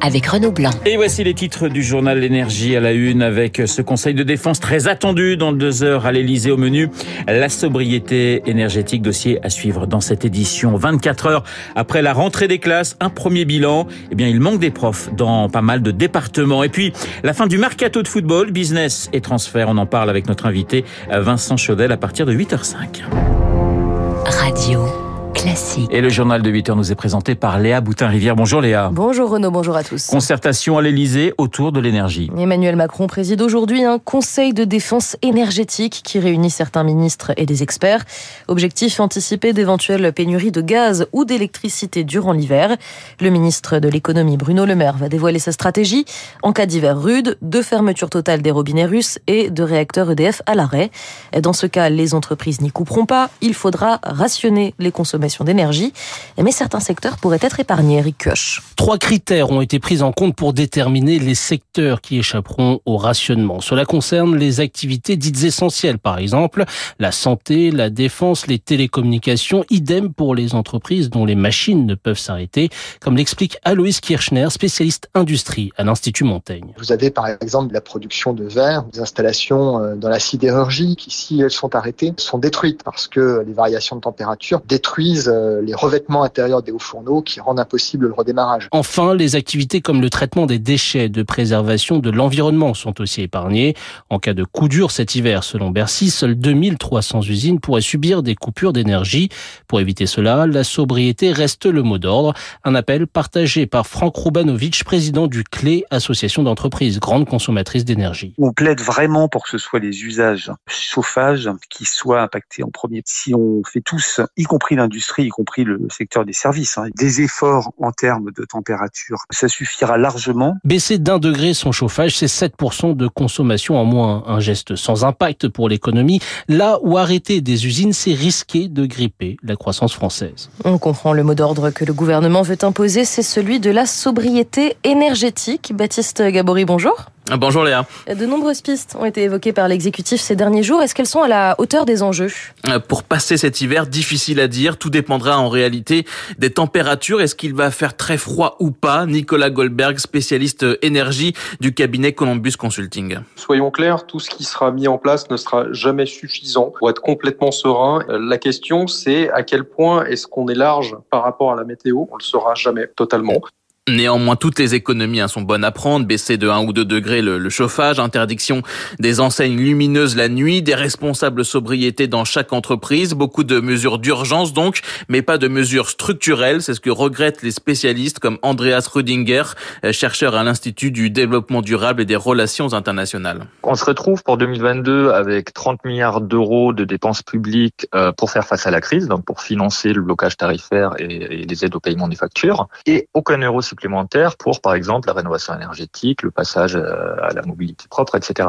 avec Renaud Blanc. Et voici les titres du journal L'énergie à la une avec ce conseil de défense très attendu dans deux heures à l'Elysée au menu. La sobriété énergétique, dossier à suivre dans cette édition. 24 heures après la rentrée des classes, un premier bilan. Eh bien, il manque des profs dans pas mal de départements. Et puis, la fin du mercato de football, business et transfert. On en parle avec notre invité Vincent Chaudel à partir de 8h05. Radio. Classique. Et le journal de 8 heures nous est présenté par Léa Boutin-Rivière. Bonjour Léa. Bonjour Renaud, bonjour à tous. Concertation à l'Elysée autour de l'énergie. Emmanuel Macron préside aujourd'hui un conseil de défense énergétique qui réunit certains ministres et des experts. Objectif anticiper d'éventuelles pénuries de gaz ou d'électricité durant l'hiver. Le ministre de l'économie Bruno Le Maire va dévoiler sa stratégie en cas d'hiver rude, de fermeture totale des robinets russes et de réacteurs EDF à l'arrêt. Dans ce cas, les entreprises n'y couperont pas. Il faudra rationner les consommations d'énergie, mais certains secteurs pourraient être épargnés, Eric Kioch. Trois critères ont été pris en compte pour déterminer les secteurs qui échapperont au rationnement. Cela concerne les activités dites essentielles, par exemple la santé, la défense, les télécommunications, idem pour les entreprises dont les machines ne peuvent s'arrêter, comme l'explique Aloïs Kirchner, spécialiste industrie à l'Institut Montaigne. Vous avez par exemple la production de verre, des installations euh, dans la sidérurgie qui, si elles sont arrêtées, sont détruites parce que les variations de température détruisent euh, les revêtements intérieurs des hauts fourneaux qui rendent impossible le redémarrage. Enfin, les activités comme le traitement des déchets de préservation de l'environnement sont aussi épargnées. En cas de coup dur cet hiver, selon Bercy, seules 2300 usines pourraient subir des coupures d'énergie. Pour éviter cela, la sobriété reste le mot d'ordre. Un appel partagé par Franck Roubanovic, président du CLé, association d'entreprises grandes consommatrices d'énergie. On plaide vraiment pour que ce soit les usages chauffage qui soient impactés en premier. Si on fait tous, y compris l'industrie, y compris le secteur des services. Hein. Des efforts en termes de température, ça suffira largement. Baisser d'un degré son chauffage, c'est 7% de consommation en moins. Un geste sans impact pour l'économie, là où arrêter des usines, c'est risquer de gripper la croissance française. On comprend le mot d'ordre que le gouvernement veut imposer, c'est celui de la sobriété énergétique. Baptiste Gabory, bonjour. Bonjour Léa. De nombreuses pistes ont été évoquées par l'exécutif ces derniers jours. Est-ce qu'elles sont à la hauteur des enjeux euh, Pour passer cet hiver, difficile à dire. Tout dépendra en réalité des températures. Est-ce qu'il va faire très froid ou pas Nicolas Goldberg, spécialiste énergie du cabinet Columbus Consulting. Soyons clairs, tout ce qui sera mis en place ne sera jamais suffisant pour être complètement serein. Euh, la question, c'est à quel point est-ce qu'on est large par rapport à la météo? On le sera jamais totalement. Néanmoins, toutes les économies hein, sont bonnes à prendre. Baisser de 1 ou 2 degrés le, chauffage, interdiction des enseignes lumineuses la nuit, des responsables sobriété dans chaque entreprise, beaucoup de mesures d'urgence donc, mais pas de mesures structurelles. C'est ce que regrettent les spécialistes comme Andreas Rüdinger, euh, chercheur à l'Institut du développement durable et des relations internationales. On se retrouve pour 2022 avec 30 milliards d'euros de dépenses publiques euh, pour faire face à la crise, donc pour financer le blocage tarifaire et, les aides au paiement des factures, et aucun euro supplémentaires pour, par exemple, la rénovation énergétique, le passage euh, à la mobilité propre, etc.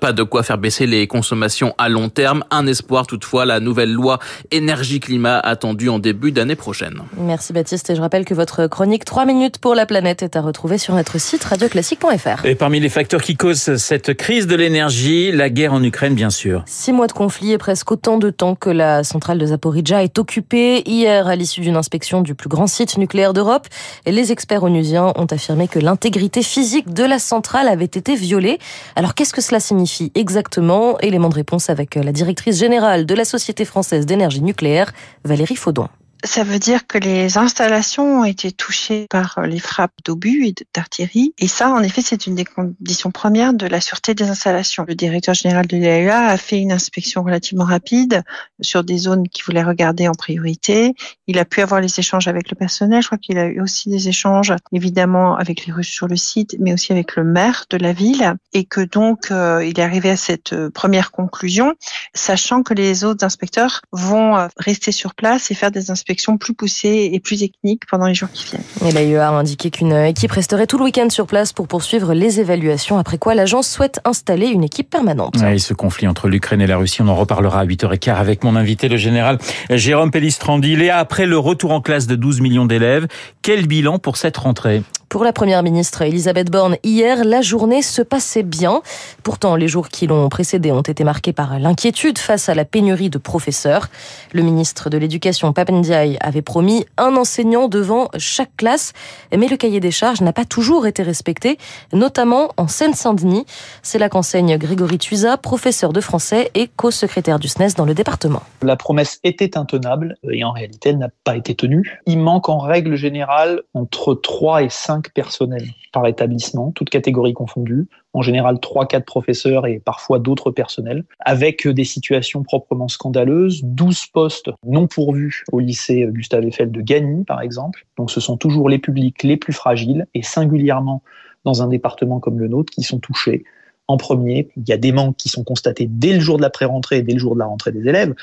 Pas de quoi faire baisser les consommations à long terme. Un espoir toutefois, la nouvelle loi énergie-climat attendue en début d'année prochaine. Merci Baptiste et je rappelle que votre chronique 3 minutes pour la planète est à retrouver sur notre site radioclassique.fr. Et parmi les facteurs qui causent cette crise de l'énergie, la guerre en Ukraine bien sûr. Six mois de conflit et presque autant de temps que la centrale de Zaporizhia est occupée. Hier, à l'issue d'une inspection du plus grand site nucléaire d'Europe, les experts onusiens ont affirmé que l'intégrité physique de la centrale avait été violée. Alors qu'est-ce que cela signifie exactement Élément de réponse avec la directrice générale de la Société française d'énergie nucléaire, Valérie Faudon. Ça veut dire que les installations ont été touchées par les frappes d'obus et d'artillerie. Et ça, en effet, c'est une des conditions premières de la sûreté des installations. Le directeur général de l'AEA a fait une inspection relativement rapide sur des zones qu'il voulait regarder en priorité. Il a pu avoir les échanges avec le personnel. Je crois qu'il a eu aussi des échanges, évidemment, avec les Russes sur le site, mais aussi avec le maire de la ville. Et que donc, euh, il est arrivé à cette euh, première conclusion, sachant que les autres inspecteurs vont euh, rester sur place et faire des inspections plus poussée et plus technique pendant les jours qui viennent. Et l'AIEA a indiqué qu'une équipe resterait tout le week-end sur place pour poursuivre les évaluations, après quoi l'agence souhaite installer une équipe permanente. et ce conflit entre l'Ukraine et la Russie, on en reparlera à 8h15 avec mon invité, le général Jérôme Pellistrandi. est après le retour en classe de 12 millions d'élèves, quel bilan pour cette rentrée? Pour la première ministre Elisabeth Borne, hier, la journée se passait bien. Pourtant, les jours qui l'ont précédé ont été marqués par l'inquiétude face à la pénurie de professeurs. Le ministre de l'Éducation, Papendiaï, avait promis un enseignant devant chaque classe, mais le cahier des charges n'a pas toujours été respecté, notamment en Seine-Saint-Denis. C'est là qu'enseigne Grégory Tuisa, professeur de français et co-secrétaire du SNES dans le département. La promesse était intenable et en réalité, elle n'a pas été tenue. Il manque en règle générale entre 3 et 5 personnels par établissement, toutes catégories confondues. En général, 3-4 professeurs et parfois d'autres personnels, avec des situations proprement scandaleuses. 12 postes non pourvus au lycée Gustave Eiffel de Gagny, par exemple. Donc ce sont toujours les publics les plus fragiles et singulièrement dans un département comme le nôtre qui sont touchés en premier. Il y a des manques qui sont constatés dès le jour de la pré-rentrée, dès le jour de la rentrée des élèves.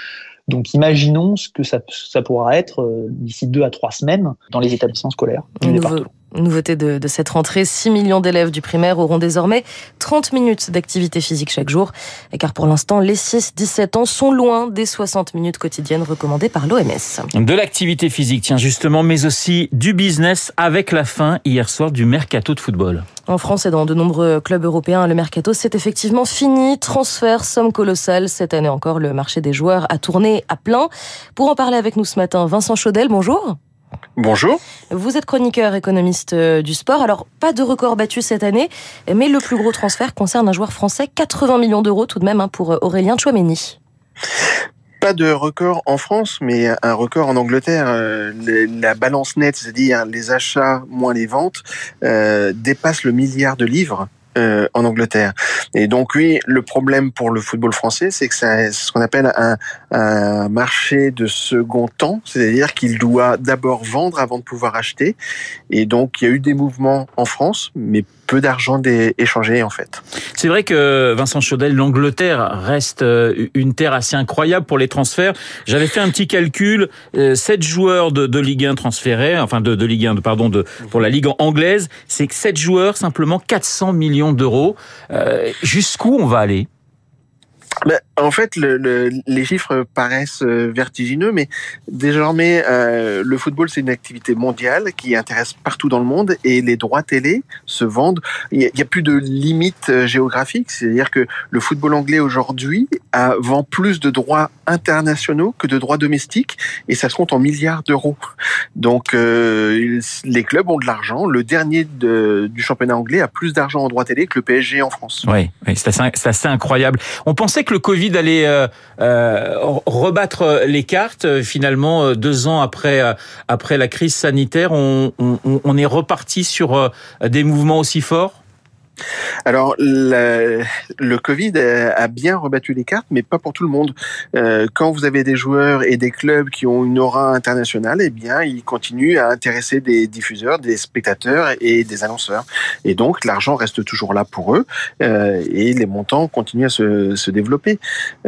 Donc imaginons ce que ça, ça pourra être euh, d'ici deux à trois semaines dans les établissements scolaires. Nouveau, nouveauté de, de, cette rentrée, 6 millions d'élèves du primaire auront désormais 30 minutes d'activité physique chaque jour. Car pour l'instant, les 6-17 ans sont loin des 60 minutes quotidiennes recommandées par l'OMS. De l'activité physique, tiens justement, mais aussi du business avec la fin hier soir du mercato de football. En France et dans de nombreux clubs européens, le mercato c'est effectivement fini. Transfert, somme colossale. Cette année encore, le marché des joueurs a tourné à plein. Pour en parler avec nous ce matin, Vincent Chaudel, bonjour. Bonjour. Vous êtes chroniqueur économiste du sport. Alors, pas de record battu cette année, mais le plus gros transfert concerne un joueur français, 80 millions d'euros tout de même hein, pour Aurélien Chouameni pas de record en France, mais un record en Angleterre. Euh, la balance nette, c'est-à-dire les achats moins les ventes, euh, dépasse le milliard de livres. Euh, en Angleterre. Et donc oui, le problème pour le football français, c'est que c'est ce qu'on appelle un, un, marché de second temps, c'est-à-dire qu'il doit d'abord vendre avant de pouvoir acheter. Et donc il y a eu des mouvements en France, mais peu d'argent échangé en fait. C'est vrai que Vincent Chaudel, l'Angleterre reste euh, une terre assez incroyable pour les transferts. J'avais fait un petit calcul, 7 euh, joueurs de, Ligue 1 transférés, enfin de, de Ligue 1, pardon, de, pour la Ligue anglaise, c'est que 7 joueurs, simplement 400 millions d'euros. Euh, Jusqu'où on va aller? Ben, en fait, le, le, les chiffres paraissent euh, vertigineux, mais désormais, euh, le football, c'est une activité mondiale qui intéresse partout dans le monde et les droits télé se vendent. Il n'y a, plus de limites euh, géographiques, c'est-à-dire que le football anglais aujourd'hui vend plus de droits internationaux que de droits domestiques et ça se compte en milliards d'euros. Donc, euh, les clubs ont de l'argent. Le dernier de, du championnat anglais a plus d'argent en droits télé que le PSG en France. Oui, oui c'est assez, assez incroyable. On pensait que le Covid allait euh, euh, rebattre les cartes. Finalement, euh, deux ans après la crise sanitaire, on est reparti sur des mouvements aussi forts? Alors, le, le, Covid a bien rebattu les cartes, mais pas pour tout le monde. Euh, quand vous avez des joueurs et des clubs qui ont une aura internationale, eh bien, ils continuent à intéresser des diffuseurs, des spectateurs et des annonceurs. Et donc, l'argent reste toujours là pour eux euh, et les montants continuent à se, se développer.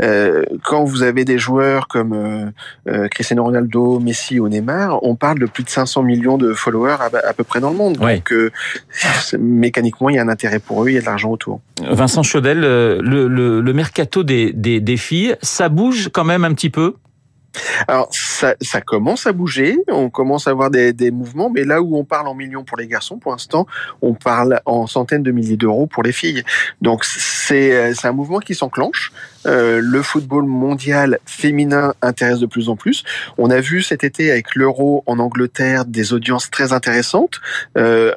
Euh, quand vous avez des joueurs comme Cristiano Ronaldo, Messi ou Neymar, on parle de plus de 500 millions de followers à, à peu près dans le monde. Donc, mécaniquement, il y a un intérêt pour eux, il y a de l'argent autour. Vincent Chaudel, le, le, le mercato des, des, des filles, ça bouge quand même un petit peu? Alors ça, ça, commence à bouger, on commence à avoir des, des, mouvements, mais là où on parle en millions pour les garçons, pour l'instant, on parle en centaines de milliers d'euros pour les filles. Donc c'est un mouvement qui s'enclenche. Euh, le football mondial féminin intéresse de plus en plus. On a vu cet été avec l'Euro en Angleterre des audiences très intéressantes, euh,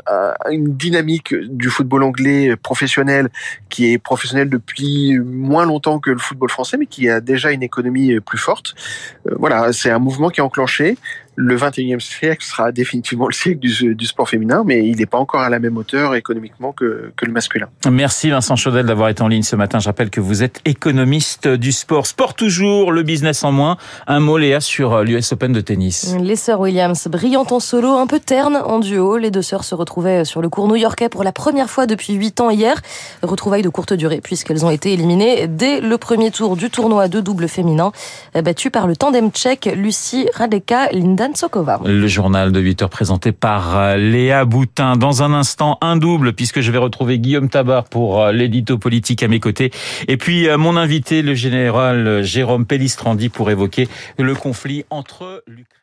une dynamique du football anglais professionnel qui est professionnel depuis moins longtemps que le football français, mais qui a déjà une économie plus forte. Euh, voilà, c'est un mouvement qui est enclenché le 21e siècle sera définitivement le siècle du, du sport féminin, mais il n'est pas encore à la même hauteur économiquement que, que le masculin. Merci Vincent Chaudel d'avoir été en ligne ce matin. Je rappelle que vous êtes économiste du sport. Sport toujours, le business en moins. Un mot Léa sur euh, l'US Open de tennis. Les sœurs Williams, brillantes en solo, un peu ternes en duo. Les deux sœurs se retrouvaient sur le cours new-yorkais pour la première fois depuis 8 ans hier. Retrouvailles de courte durée puisqu'elles ont été éliminées dès le premier tour du tournoi de double féminin, battues par le tandem tchèque Lucie Le journal de 8 heures présenté par euh, Léa Boutin. Dans un instant, un double, puisque je vais retrouver Guillaume Tabar pour euh, l'édito politique à mes côtés. Et puis, euh, mon invité, le général Jérôme Pellistrandi, pour évoquer le conflit entre l'Ukraine